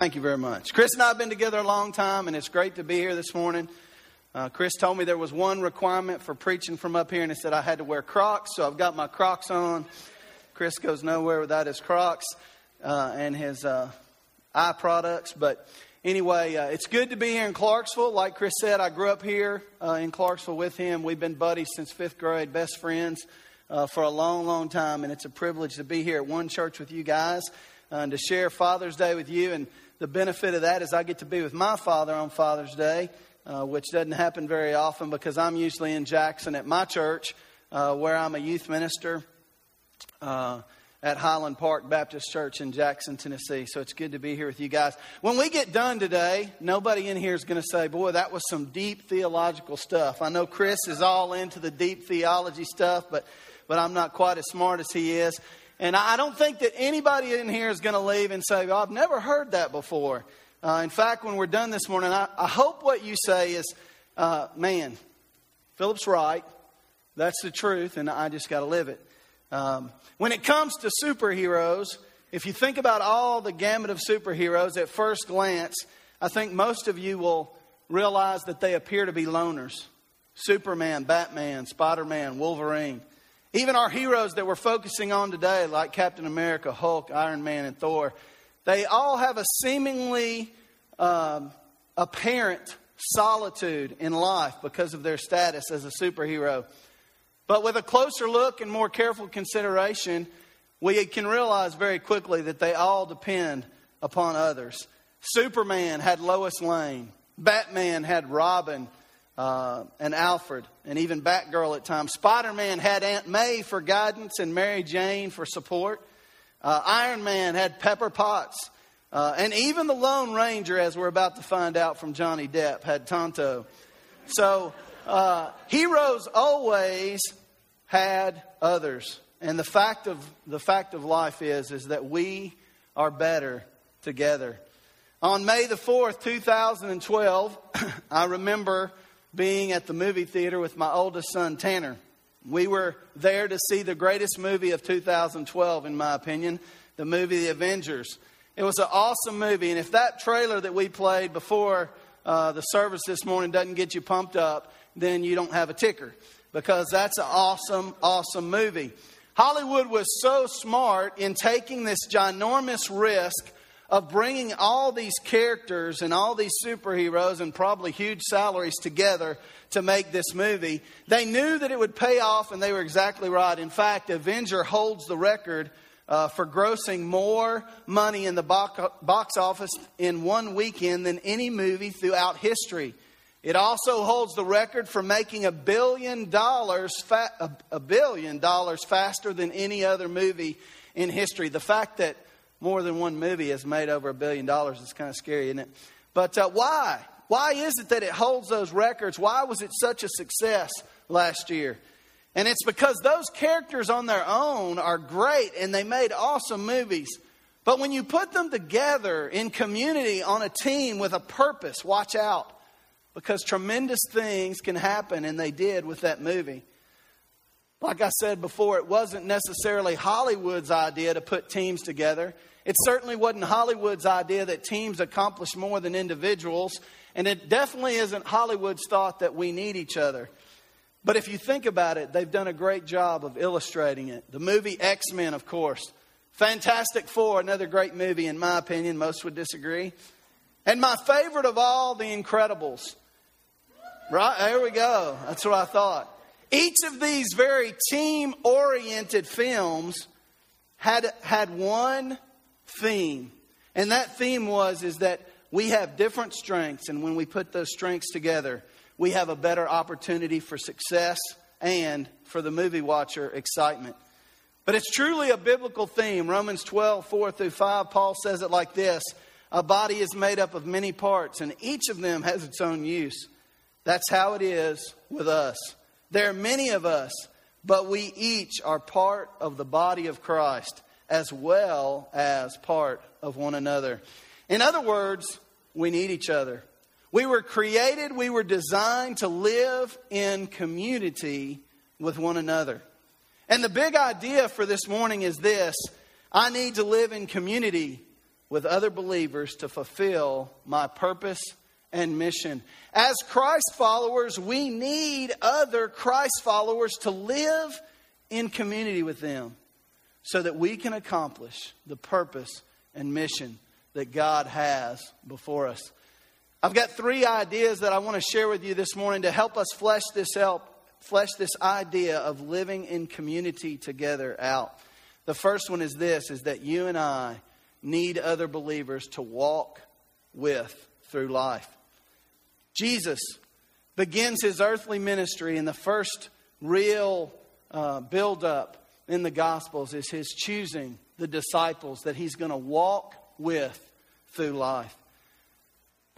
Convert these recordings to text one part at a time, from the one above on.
Thank you very much. Chris and I have been together a long time, and it's great to be here this morning. Uh, Chris told me there was one requirement for preaching from up here, and he said I had to wear Crocs, so I've got my Crocs on. Chris goes nowhere without his Crocs uh, and his uh, eye products. But anyway, uh, it's good to be here in Clarksville. Like Chris said, I grew up here uh, in Clarksville with him. We've been buddies since fifth grade, best friends uh, for a long, long time, and it's a privilege to be here at one church with you guys and to share Father's Day with you. And the benefit of that is I get to be with my father on Father's Day, uh, which doesn't happen very often because I'm usually in Jackson at my church, uh, where I'm a youth minister uh, at Highland Park Baptist Church in Jackson, Tennessee. So it's good to be here with you guys. When we get done today, nobody in here is going to say, Boy, that was some deep theological stuff. I know Chris is all into the deep theology stuff, but, but I'm not quite as smart as he is. And I don't think that anybody in here is going to leave and say, well, I've never heard that before. Uh, in fact, when we're done this morning, I, I hope what you say is, uh, man, Philip's right. That's the truth, and I just got to live it. Um, when it comes to superheroes, if you think about all the gamut of superheroes at first glance, I think most of you will realize that they appear to be loners Superman, Batman, Spider Man, Wolverine. Even our heroes that we're focusing on today, like Captain America, Hulk, Iron Man, and Thor, they all have a seemingly um, apparent solitude in life because of their status as a superhero. But with a closer look and more careful consideration, we can realize very quickly that they all depend upon others. Superman had Lois Lane, Batman had Robin, uh, and Alfred, and even Batgirl at times. Spider Man had Aunt May for guidance and Mary Jane for support. Uh, Iron Man had Pepper Potts. Uh, and even the Lone Ranger, as we're about to find out from Johnny Depp, had Tonto. So uh, heroes always had others. And the fact of, the fact of life is, is that we are better together. On May the 4th, 2012, I remember being at the movie theater with my oldest son, Tanner. We were there to see the greatest movie of 2012, in my opinion, the movie The Avengers. It was an awesome movie, and if that trailer that we played before uh, the service this morning doesn't get you pumped up, then you don't have a ticker because that's an awesome, awesome movie. Hollywood was so smart in taking this ginormous risk of bringing all these characters and all these superheroes and probably huge salaries together to make this movie. They knew that it would pay off, and they were exactly right. In fact, Avenger holds the record uh, for grossing more money in the box office in one weekend than any movie throughout history. It also holds the record for making a billion dollars fa- a billion dollars faster than any other movie in history. The fact that more than one movie has made over a billion dollars. It's kind of scary, isn't it? But uh, why? Why is it that it holds those records? Why was it such a success last year? And it's because those characters on their own are great and they made awesome movies. But when you put them together in community on a team with a purpose, watch out. Because tremendous things can happen, and they did with that movie. Like I said before, it wasn't necessarily Hollywood's idea to put teams together. It certainly wasn't Hollywood's idea that teams accomplish more than individuals, and it definitely isn't Hollywood's thought that we need each other. But if you think about it, they've done a great job of illustrating it. The movie X Men, of course. Fantastic Four, another great movie, in my opinion. Most would disagree. And my favorite of all, The Incredibles. Right? There we go. That's what I thought. Each of these very team oriented films had, had one theme. And that theme was is that we have different strengths, and when we put those strengths together, we have a better opportunity for success and for the movie watcher excitement. But it's truly a biblical theme. Romans 12, 4 through 5, Paul says it like this A body is made up of many parts, and each of them has its own use. That's how it is with us. There are many of us, but we each are part of the body of Christ as well as part of one another. In other words, we need each other. We were created, we were designed to live in community with one another. And the big idea for this morning is this I need to live in community with other believers to fulfill my purpose and mission. As Christ followers, we need other Christ followers to live in community with them so that we can accomplish the purpose and mission that God has before us. I've got three ideas that I want to share with you this morning to help us flesh this out, flesh this idea of living in community together out. The first one is this is that you and I need other believers to walk with through life. Jesus begins his earthly ministry, and the first real uh, build up in the Gospels is his choosing the disciples that he's going to walk with through life.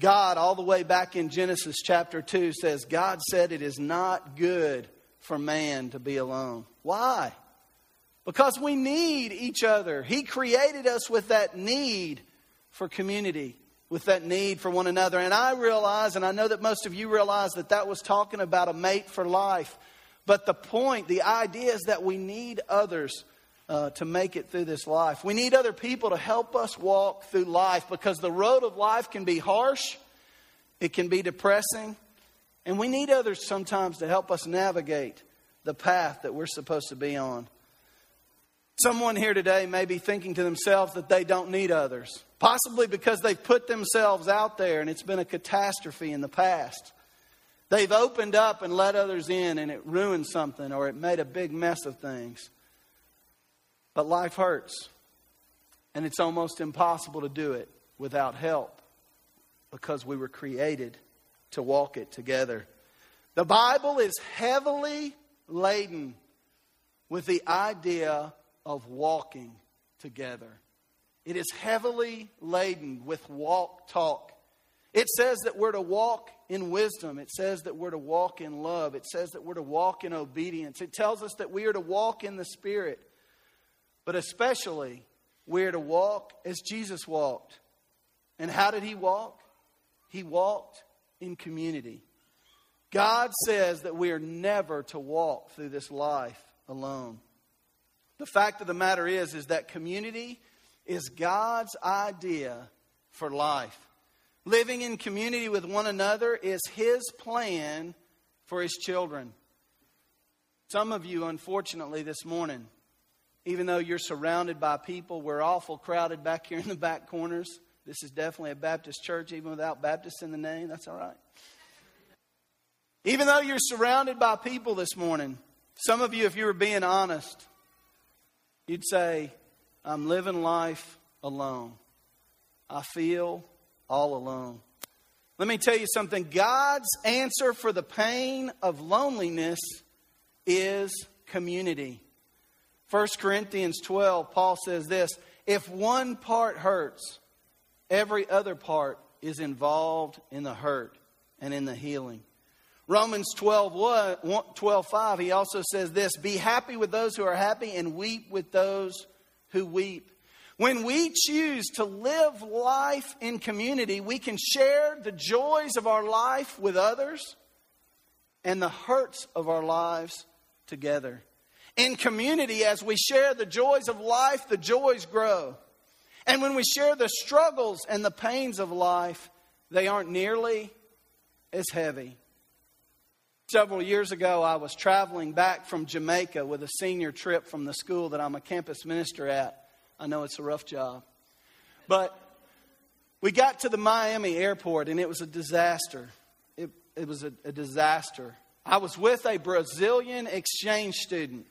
God, all the way back in Genesis chapter 2, says, God said it is not good for man to be alone. Why? Because we need each other. He created us with that need for community, with that need for one another. And I realize, and I know that most of you realize, that that was talking about a mate for life. But the point, the idea is that we need others uh, to make it through this life. We need other people to help us walk through life because the road of life can be harsh, it can be depressing, and we need others sometimes to help us navigate the path that we're supposed to be on. Someone here today may be thinking to themselves that they don't need others, possibly because they've put themselves out there and it's been a catastrophe in the past. They've opened up and let others in and it ruined something or it made a big mess of things. But life hurts, and it's almost impossible to do it without help because we were created to walk it together. The Bible is heavily laden with the idea of walking together. It is heavily laden with walk talk. It says that we're to walk in wisdom. It says that we're to walk in love. It says that we're to walk in obedience. It tells us that we are to walk in the Spirit. But especially, we are to walk as Jesus walked. And how did he walk? He walked in community. God says that we are never to walk through this life alone. The fact of the matter is is that community is God's idea for life. Living in community with one another is his plan for his children. Some of you unfortunately this morning even though you're surrounded by people, we're awful crowded back here in the back corners. This is definitely a Baptist church, even without Baptist in the name. That's all right. Even though you're surrounded by people this morning, some of you, if you were being honest, You'd say, I'm living life alone. I feel all alone. Let me tell you something God's answer for the pain of loneliness is community. 1 Corinthians 12, Paul says this If one part hurts, every other part is involved in the hurt and in the healing. Romans 12, 12 5, he also says this Be happy with those who are happy and weep with those who weep. When we choose to live life in community, we can share the joys of our life with others and the hurts of our lives together. In community, as we share the joys of life, the joys grow. And when we share the struggles and the pains of life, they aren't nearly as heavy. Several years ago, I was traveling back from Jamaica with a senior trip from the school that I'm a campus minister at. I know it's a rough job. But we got to the Miami airport and it was a disaster. It, it was a, a disaster. I was with a Brazilian exchange student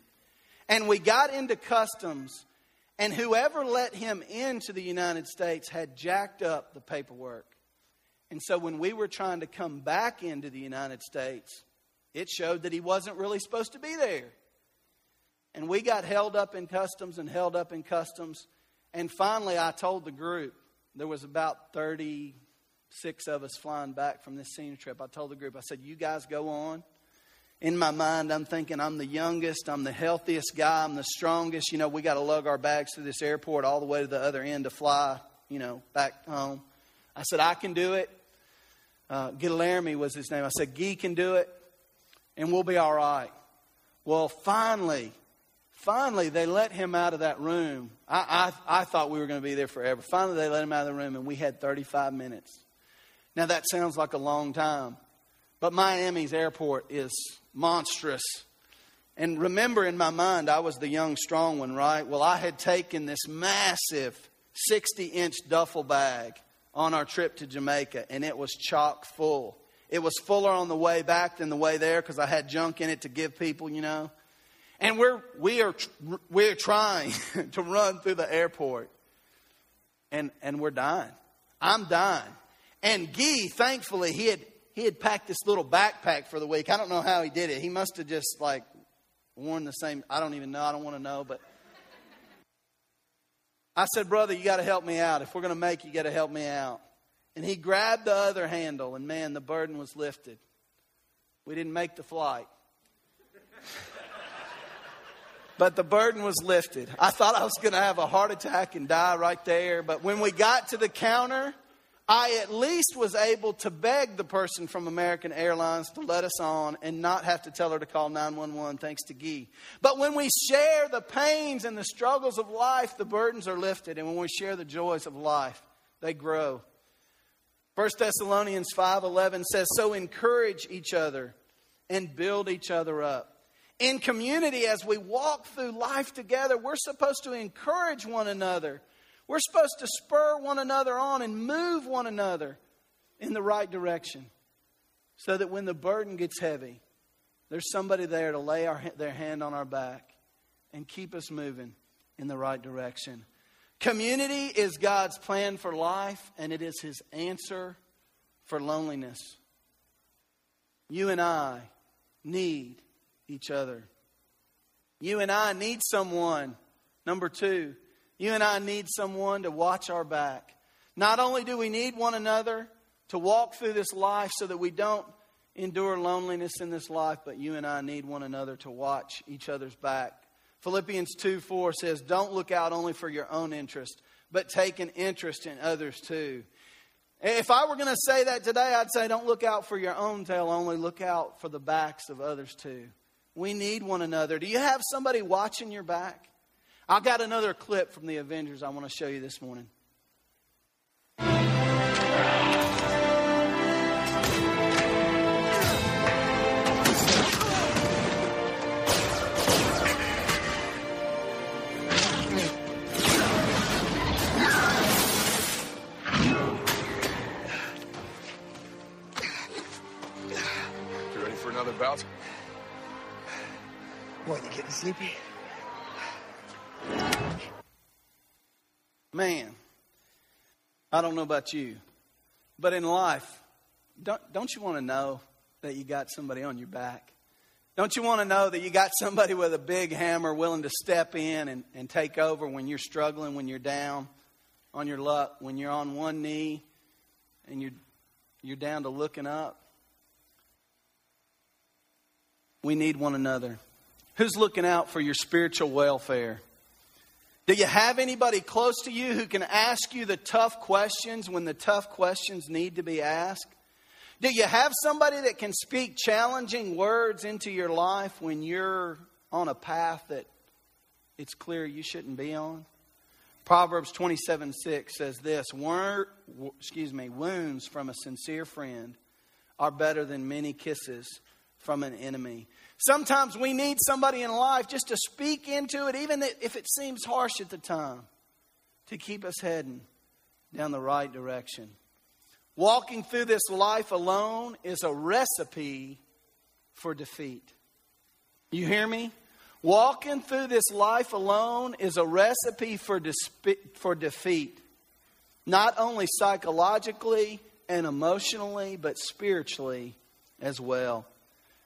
and we got into customs, and whoever let him into the United States had jacked up the paperwork. And so when we were trying to come back into the United States, it showed that he wasn't really supposed to be there. And we got held up in customs and held up in customs. And finally, I told the group, there was about 36 of us flying back from this senior trip. I told the group, I said, You guys go on. In my mind, I'm thinking I'm the youngest, I'm the healthiest guy, I'm the strongest. You know, we got to lug our bags to this airport all the way to the other end to fly, you know, back home. I said, I can do it. Uh, Guilherme was his name. I said, Guy can do it and we'll be all right. Well, finally, finally, they let him out of that room. I, I, I thought we were going to be there forever. Finally, they let him out of the room, and we had 35 minutes. Now, that sounds like a long time, but Miami's airport is monstrous. And remember, in my mind, I was the young, strong one, right? Well, I had taken this massive 60 inch duffel bag on our trip to Jamaica, and it was chock full. It was fuller on the way back than the way there because I had junk in it to give people, you know. And we're, we are, we're trying to run through the airport. And, and we're dying. I'm dying. And Guy, thankfully, he had, he had packed this little backpack for the week. I don't know how he did it. He must have just like worn the same. I don't even know. I don't want to know. But I said, Brother, you got to help me out. If we're going to make you got to help me out. And he grabbed the other handle, and man, the burden was lifted. We didn't make the flight. but the burden was lifted. I thought I was going to have a heart attack and die right there. But when we got to the counter, I at least was able to beg the person from American Airlines to let us on and not have to tell her to call 911 thanks to Guy. But when we share the pains and the struggles of life, the burdens are lifted. And when we share the joys of life, they grow. 1 Thessalonians 5:11 says, "So encourage each other and build each other up." In community as we walk through life together, we're supposed to encourage one another. We're supposed to spur one another on and move one another in the right direction so that when the burden gets heavy, there's somebody there to lay our, their hand on our back and keep us moving in the right direction. Community is God's plan for life, and it is His answer for loneliness. You and I need each other. You and I need someone, number two, you and I need someone to watch our back. Not only do we need one another to walk through this life so that we don't endure loneliness in this life, but you and I need one another to watch each other's back Philippians 2 4 says, Don't look out only for your own interest, but take an interest in others too. If I were going to say that today, I'd say, Don't look out for your own tail only, look out for the backs of others too. We need one another. Do you have somebody watching your back? I've got another clip from the Avengers I want to show you this morning. Sleepy? Man, I don't know about you, but in life, don't, don't you want to know that you got somebody on your back? Don't you want to know that you got somebody with a big hammer willing to step in and, and take over when you're struggling, when you're down on your luck, when you're on one knee and you're, you're down to looking up? We need one another. Who's looking out for your spiritual welfare? Do you have anybody close to you who can ask you the tough questions when the tough questions need to be asked? Do you have somebody that can speak challenging words into your life when you're on a path that it's clear you shouldn't be on? Proverbs 27 6 says this excuse me, wounds from a sincere friend are better than many kisses from an enemy. Sometimes we need somebody in life just to speak into it, even if it seems harsh at the time, to keep us heading down the right direction. Walking through this life alone is a recipe for defeat. You hear me? Walking through this life alone is a recipe for, disp- for defeat, not only psychologically and emotionally, but spiritually as well.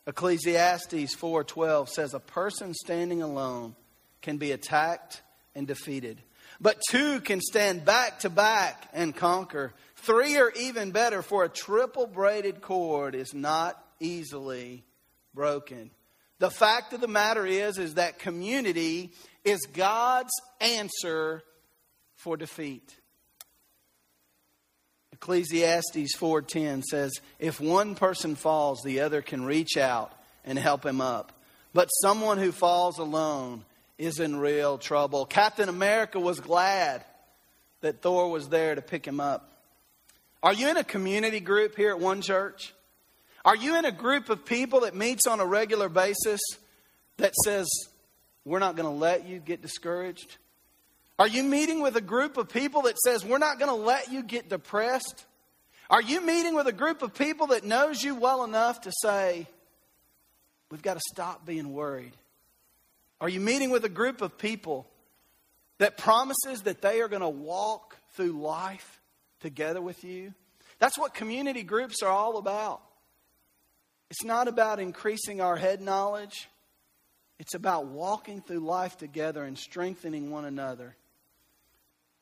Ecclesiastes 4:12 says a person standing alone can be attacked and defeated, but two can stand back to back and conquer. Three are even better for a triple braided cord is not easily broken. The fact of the matter is is that community is God's answer for defeat. Ecclesiastes 4:10 says, "If one person falls, the other can reach out and help him up. But someone who falls alone is in real trouble. Captain America was glad that Thor was there to pick him up. Are you in a community group here at One Church? Are you in a group of people that meets on a regular basis that says, we're not going to let you get discouraged? Are you meeting with a group of people that says, we're not going to let you get depressed? Are you meeting with a group of people that knows you well enough to say, we've got to stop being worried? Are you meeting with a group of people that promises that they are going to walk through life together with you? That's what community groups are all about. It's not about increasing our head knowledge. It's about walking through life together and strengthening one another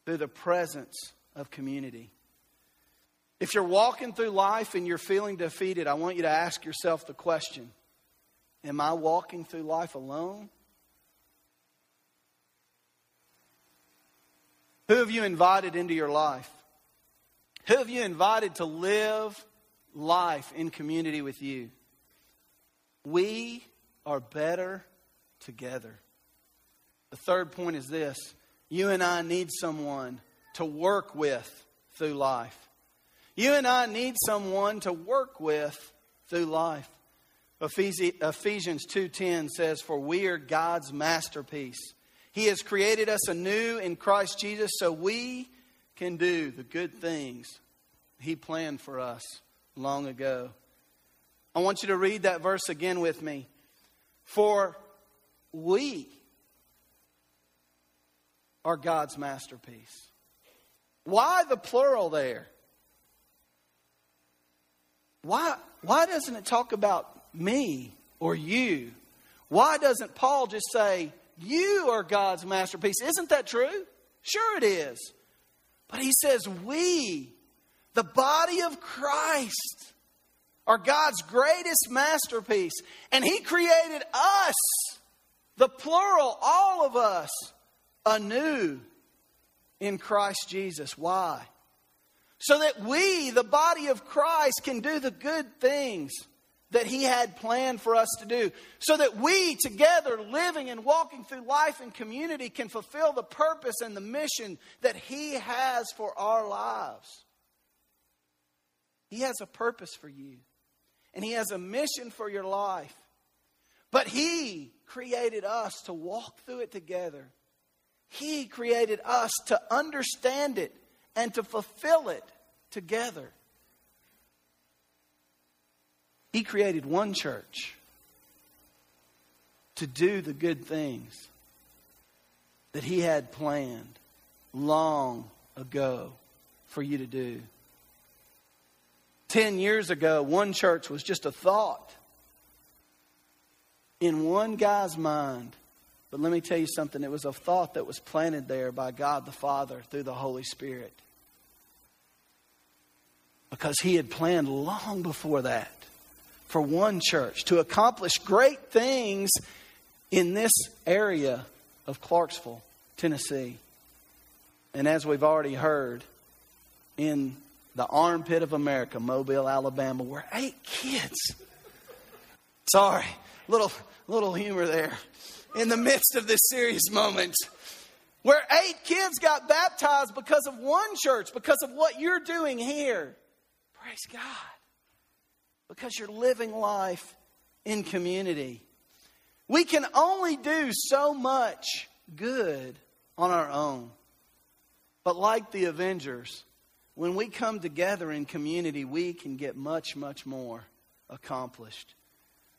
through the presence of community. If you're walking through life and you're feeling defeated, I want you to ask yourself the question Am I walking through life alone? Who have you invited into your life? Who have you invited to live life in community with you? We are better together. The third point is this you and I need someone to work with through life. You and I need someone to work with through life. Ephesians 2:10 says for we are God's masterpiece. He has created us anew in Christ Jesus so we can do the good things he planned for us long ago. I want you to read that verse again with me. For we are God's masterpiece. Why the plural there? Why, why doesn't it talk about me or you? Why doesn't Paul just say, You are God's masterpiece? Isn't that true? Sure, it is. But he says, We, the body of Christ, are God's greatest masterpiece. And he created us, the plural, all of us, anew in Christ Jesus. Why? So that we, the body of Christ, can do the good things that He had planned for us to do. So that we, together, living and walking through life in community, can fulfill the purpose and the mission that He has for our lives. He has a purpose for you, and He has a mission for your life. But He created us to walk through it together he created us to understand it and to fulfill it together. He created one church to do the good things that He had planned long ago for you to do. Ten years ago, one church was just a thought in one guy's mind but let me tell you something. It was a thought that was planted there by God the Father through the Holy Spirit. Because He had planned long before that for one church to accomplish great things in this area of Clarksville, Tennessee. And as we've already heard, in the armpit of America, Mobile, Alabama, where eight kids. Sorry, little little humor there in the midst of this serious moment where eight kids got baptized because of one church, because of what you're doing here. Praise God. Because you're living life in community. We can only do so much good on our own. But like the Avengers, when we come together in community, we can get much, much more accomplished.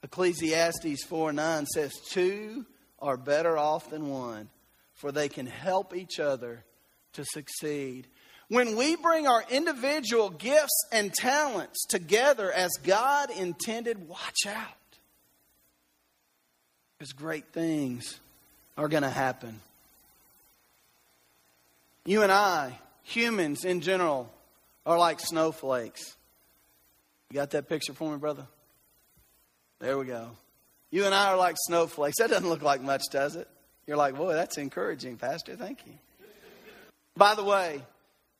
Ecclesiastes 4 9 says, Two are better off than one, for they can help each other to succeed. When we bring our individual gifts and talents together as God intended, watch out. Because great things are going to happen. You and I, humans in general, are like snowflakes. You got that picture for me, brother? There we go. You and I are like snowflakes. That doesn't look like much, does it? You're like, boy, that's encouraging, Pastor. Thank you. By the way,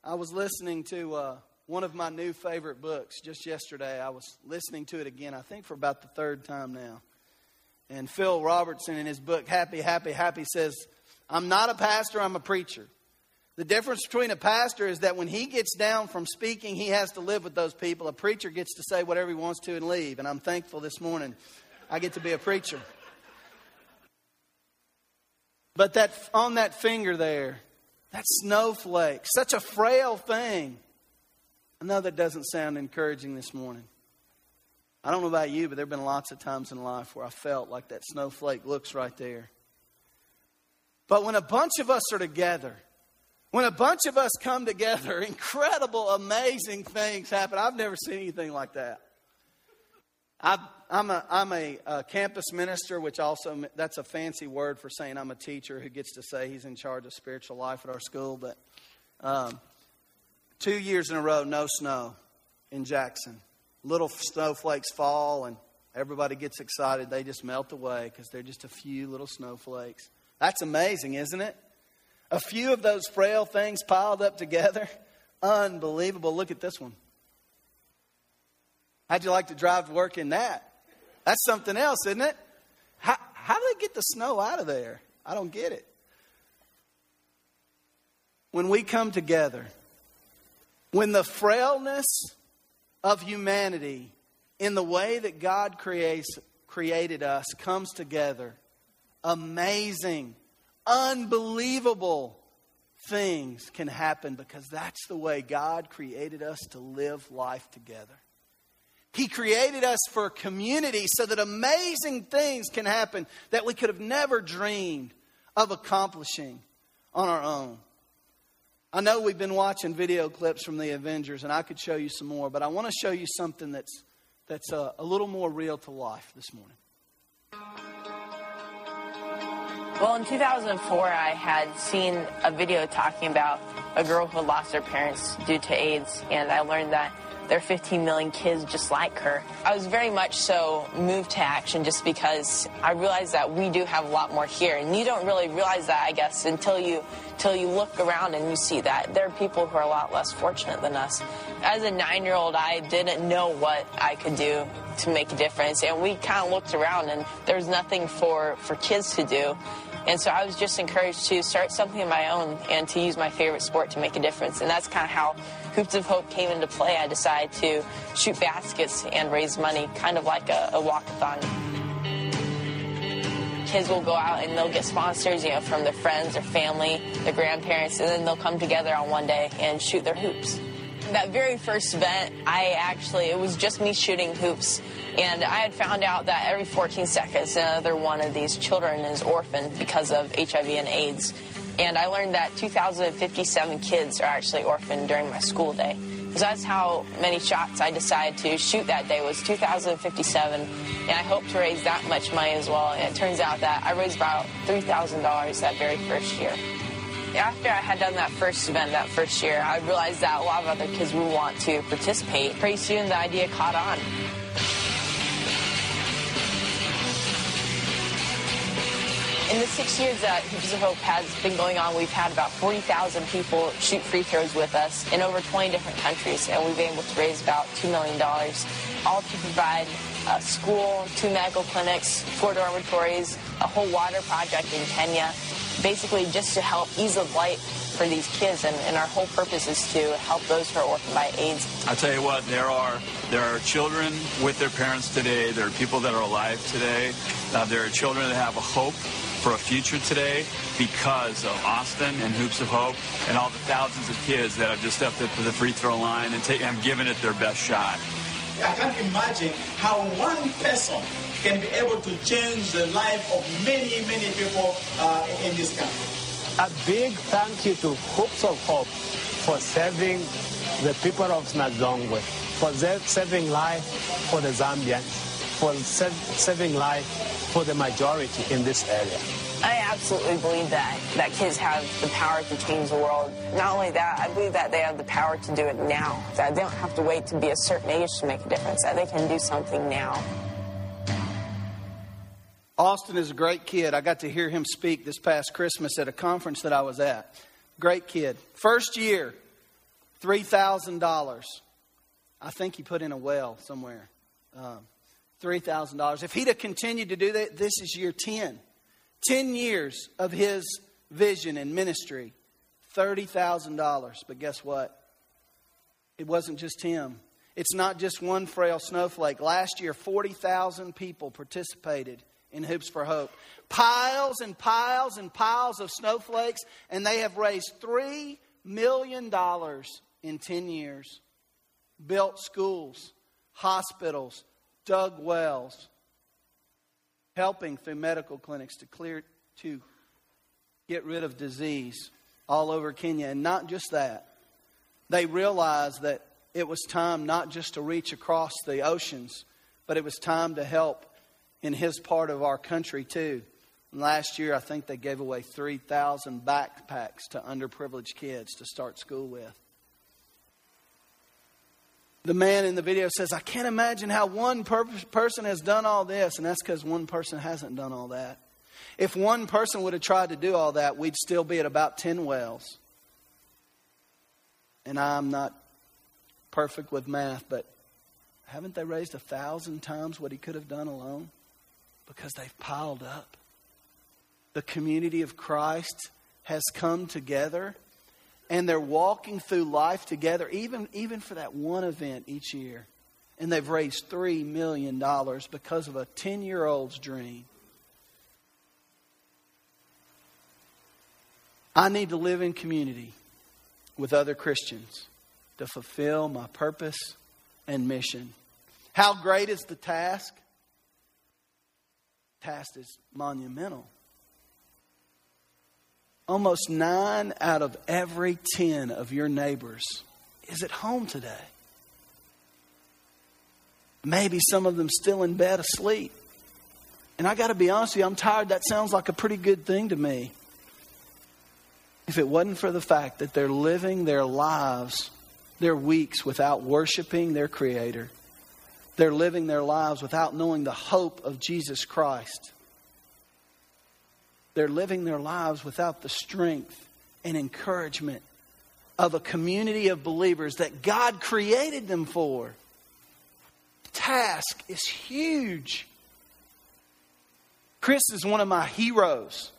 I was listening to uh, one of my new favorite books just yesterday. I was listening to it again, I think for about the third time now. And Phil Robertson, in his book Happy, Happy, Happy, says, I'm not a pastor, I'm a preacher. The difference between a pastor is that when he gets down from speaking, he has to live with those people. A preacher gets to say whatever he wants to and leave. And I'm thankful this morning I get to be a preacher. But that on that finger there, that snowflake, such a frail thing. I know that doesn't sound encouraging this morning. I don't know about you, but there have been lots of times in life where I felt like that snowflake looks right there. But when a bunch of us are together, when a bunch of us come together, incredible, amazing things happen. I've never seen anything like that. i am a, I'm a, a, campus minister, which also, that's a fancy word for saying I'm a teacher who gets to say he's in charge of spiritual life at our school. But um, two years in a row, no snow in Jackson little snowflakes fall and everybody gets excited. They just melt away because they're just a few little snowflakes. That's amazing, isn't it? A few of those frail things piled up together. Unbelievable. Look at this one. How'd you like to drive to work in that? That's something else, isn't it? How, how do they get the snow out of there? I don't get it. When we come together, when the frailness of humanity in the way that God creates, created us comes together. Amazing, unbelievable things can happen because that's the way God created us to live life together. He created us for community so that amazing things can happen that we could have never dreamed of accomplishing on our own. I know we've been watching video clips from the Avengers, and I could show you some more, but I want to show you something that's, that's a, a little more real to life this morning. Well, in 2004, I had seen a video talking about a girl who lost her parents due to AIDS, and I learned that there are 15 million kids just like her. I was very much so moved to action just because I realized that we do have a lot more here. And you don't really realize that, I guess, until you until you look around and you see that there are people who are a lot less fortunate than us. As a nine-year-old, I didn't know what I could do to make a difference, and we kind of looked around, and there was nothing for for kids to do. And so I was just encouraged to start something of my own and to use my favorite sport to make a difference. And that's kind of how Hoops of Hope came into play. I decided to shoot baskets and raise money, kind of like a, a walkathon. Kids will go out and they'll get sponsors, you know, from their friends, their family, their grandparents, and then they'll come together on one day and shoot their hoops. That very first event, I actually, it was just me shooting hoops. And I had found out that every 14 seconds, another one of these children is orphaned because of HIV and AIDS. And I learned that 2,057 kids are actually orphaned during my school day. So that's how many shots I decided to shoot that day was 2,057. And I hope to raise that much money as well. And it turns out that I raised about $3,000 that very first year. After I had done that first event that first year, I realized that a lot of other kids would want to participate. Pretty soon the idea caught on. In the six years that Hoops of Hope has been going on, we've had about 40,000 people shoot free throws with us in over 20 different countries, and we've been able to raise about $2 million, all to provide a school, two medical clinics, four dormitories, a whole water project in Kenya, basically just to help ease the blight for these kids, and, and, our whole purpose is to help those who are orphaned by AIDS. I tell you what, there are there are children with their parents today. There are people that are alive today. Uh, there are children that have a hope for a future today because of Austin and Hoops of Hope and all the thousands of kids that have just stepped up to the free throw line and, take, and given it their best shot. I can't imagine how one person can be able to change the life of many, many people uh, in this country. A big thank you to Hoops of Hope for saving the people of Nazongwe, for saving life for the Zambians, for saving life for the majority in this area. I absolutely believe that, that kids have the power to change the world. Not only that, I believe that they have the power to do it now. That they don't have to wait to be a certain age to make a difference, that they can do something now. Austin is a great kid. I got to hear him speak this past Christmas at a conference that I was at. Great kid. First year, $3,000. I think he put in a well somewhere. Um, $3,000. If he'd have continued to do that, this is year 10. 10 years of his vision and ministry, $30,000. But guess what? It wasn't just him. It's not just one frail snowflake. Last year, 40,000 people participated in Hoops for Hope. Piles and piles and piles of snowflakes, and they have raised $3 million in 10 years. Built schools, hospitals, dug wells, helping through medical clinics to clear to get rid of disease all over Kenya. And not just that, they realized that it was time not just to reach across the oceans, but it was time to help in his part of our country too. And last year, I think they gave away 3,000 backpacks to underprivileged kids to start school with. The man in the video says, I can't imagine how one per- person has done all this. And that's because one person hasn't done all that. If one person would have tried to do all that, we'd still be at about 10 wells. And I'm not perfect with math, but haven't they raised a thousand times what he could have done alone? Because they've piled up. The community of Christ has come together and they're walking through life together, even, even for that one event each year. And they've raised $3 million because of a 10 year old's dream. I need to live in community with other Christians to fulfill my purpose and mission. How great is the task? Task is monumental. Almost nine out of every ten of your neighbors is at home today. Maybe some of them still in bed asleep. And I got to be honest with you, I'm tired. That sounds like a pretty good thing to me. If it wasn't for the fact that they're living their lives, their weeks without worshiping their Creator, they're living their lives without knowing the hope of Jesus Christ. They're living their lives without the strength and encouragement of a community of believers that God created them for. The task is huge. Chris is one of my heroes,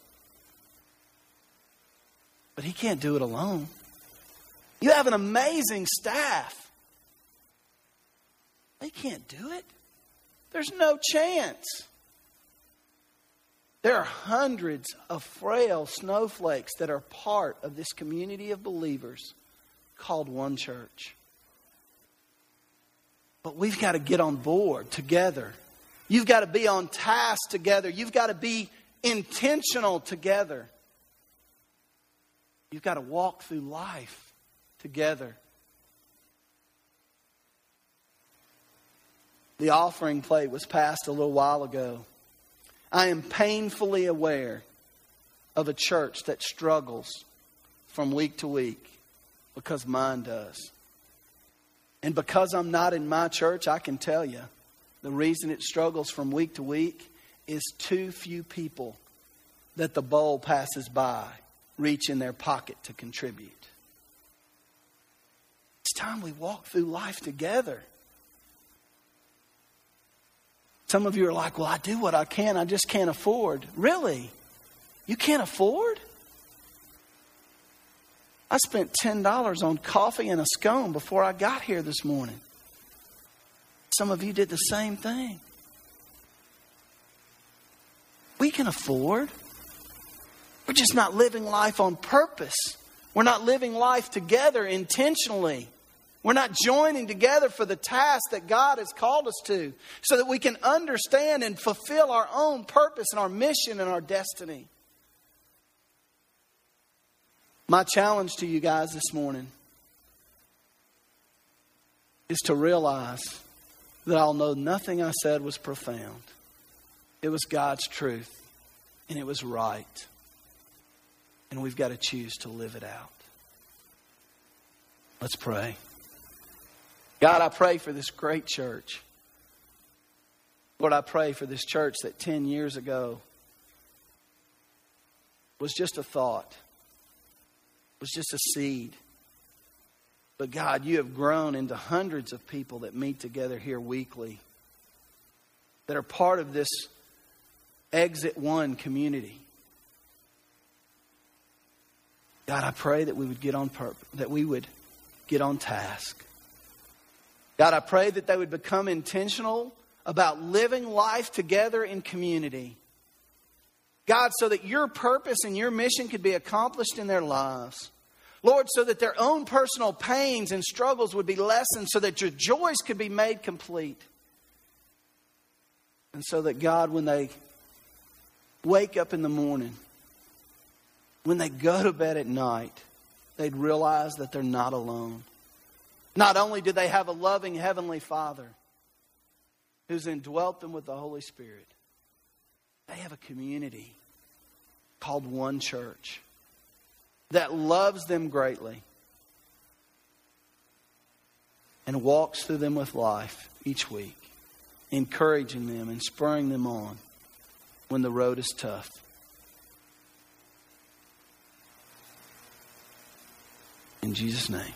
but he can't do it alone. You have an amazing staff. They can't do it. There's no chance. There are hundreds of frail snowflakes that are part of this community of believers called One Church. But we've got to get on board together. You've got to be on task together. You've got to be intentional together. You've got to walk through life together. The offering plate was passed a little while ago. I am painfully aware of a church that struggles from week to week because mine does. And because I'm not in my church, I can tell you the reason it struggles from week to week is too few people that the bowl passes by reach in their pocket to contribute. It's time we walk through life together. Some of you are like, well, I do what I can, I just can't afford. Really? You can't afford? I spent $10 on coffee and a scone before I got here this morning. Some of you did the same thing. We can afford. We're just not living life on purpose. We're not living life together intentionally. We're not joining together for the task that God has called us to so that we can understand and fulfill our own purpose and our mission and our destiny. My challenge to you guys this morning is to realize that know nothing I said was profound. It was God's truth, and it was right. And we've got to choose to live it out. Let's pray. God, I pray for this great church. Lord, I pray for this church that 10 years ago was just a thought, was just a seed. But God, you have grown into hundreds of people that meet together here weekly. that are part of this Exit One community. God, I pray that we would get on purpose, that we would get on task. God, I pray that they would become intentional about living life together in community. God, so that your purpose and your mission could be accomplished in their lives. Lord, so that their own personal pains and struggles would be lessened, so that your joys could be made complete. And so that, God, when they wake up in the morning, when they go to bed at night, they'd realize that they're not alone. Not only do they have a loving Heavenly Father who's indwelt them with the Holy Spirit, they have a community called One Church that loves them greatly and walks through them with life each week, encouraging them and spurring them on when the road is tough. In Jesus' name.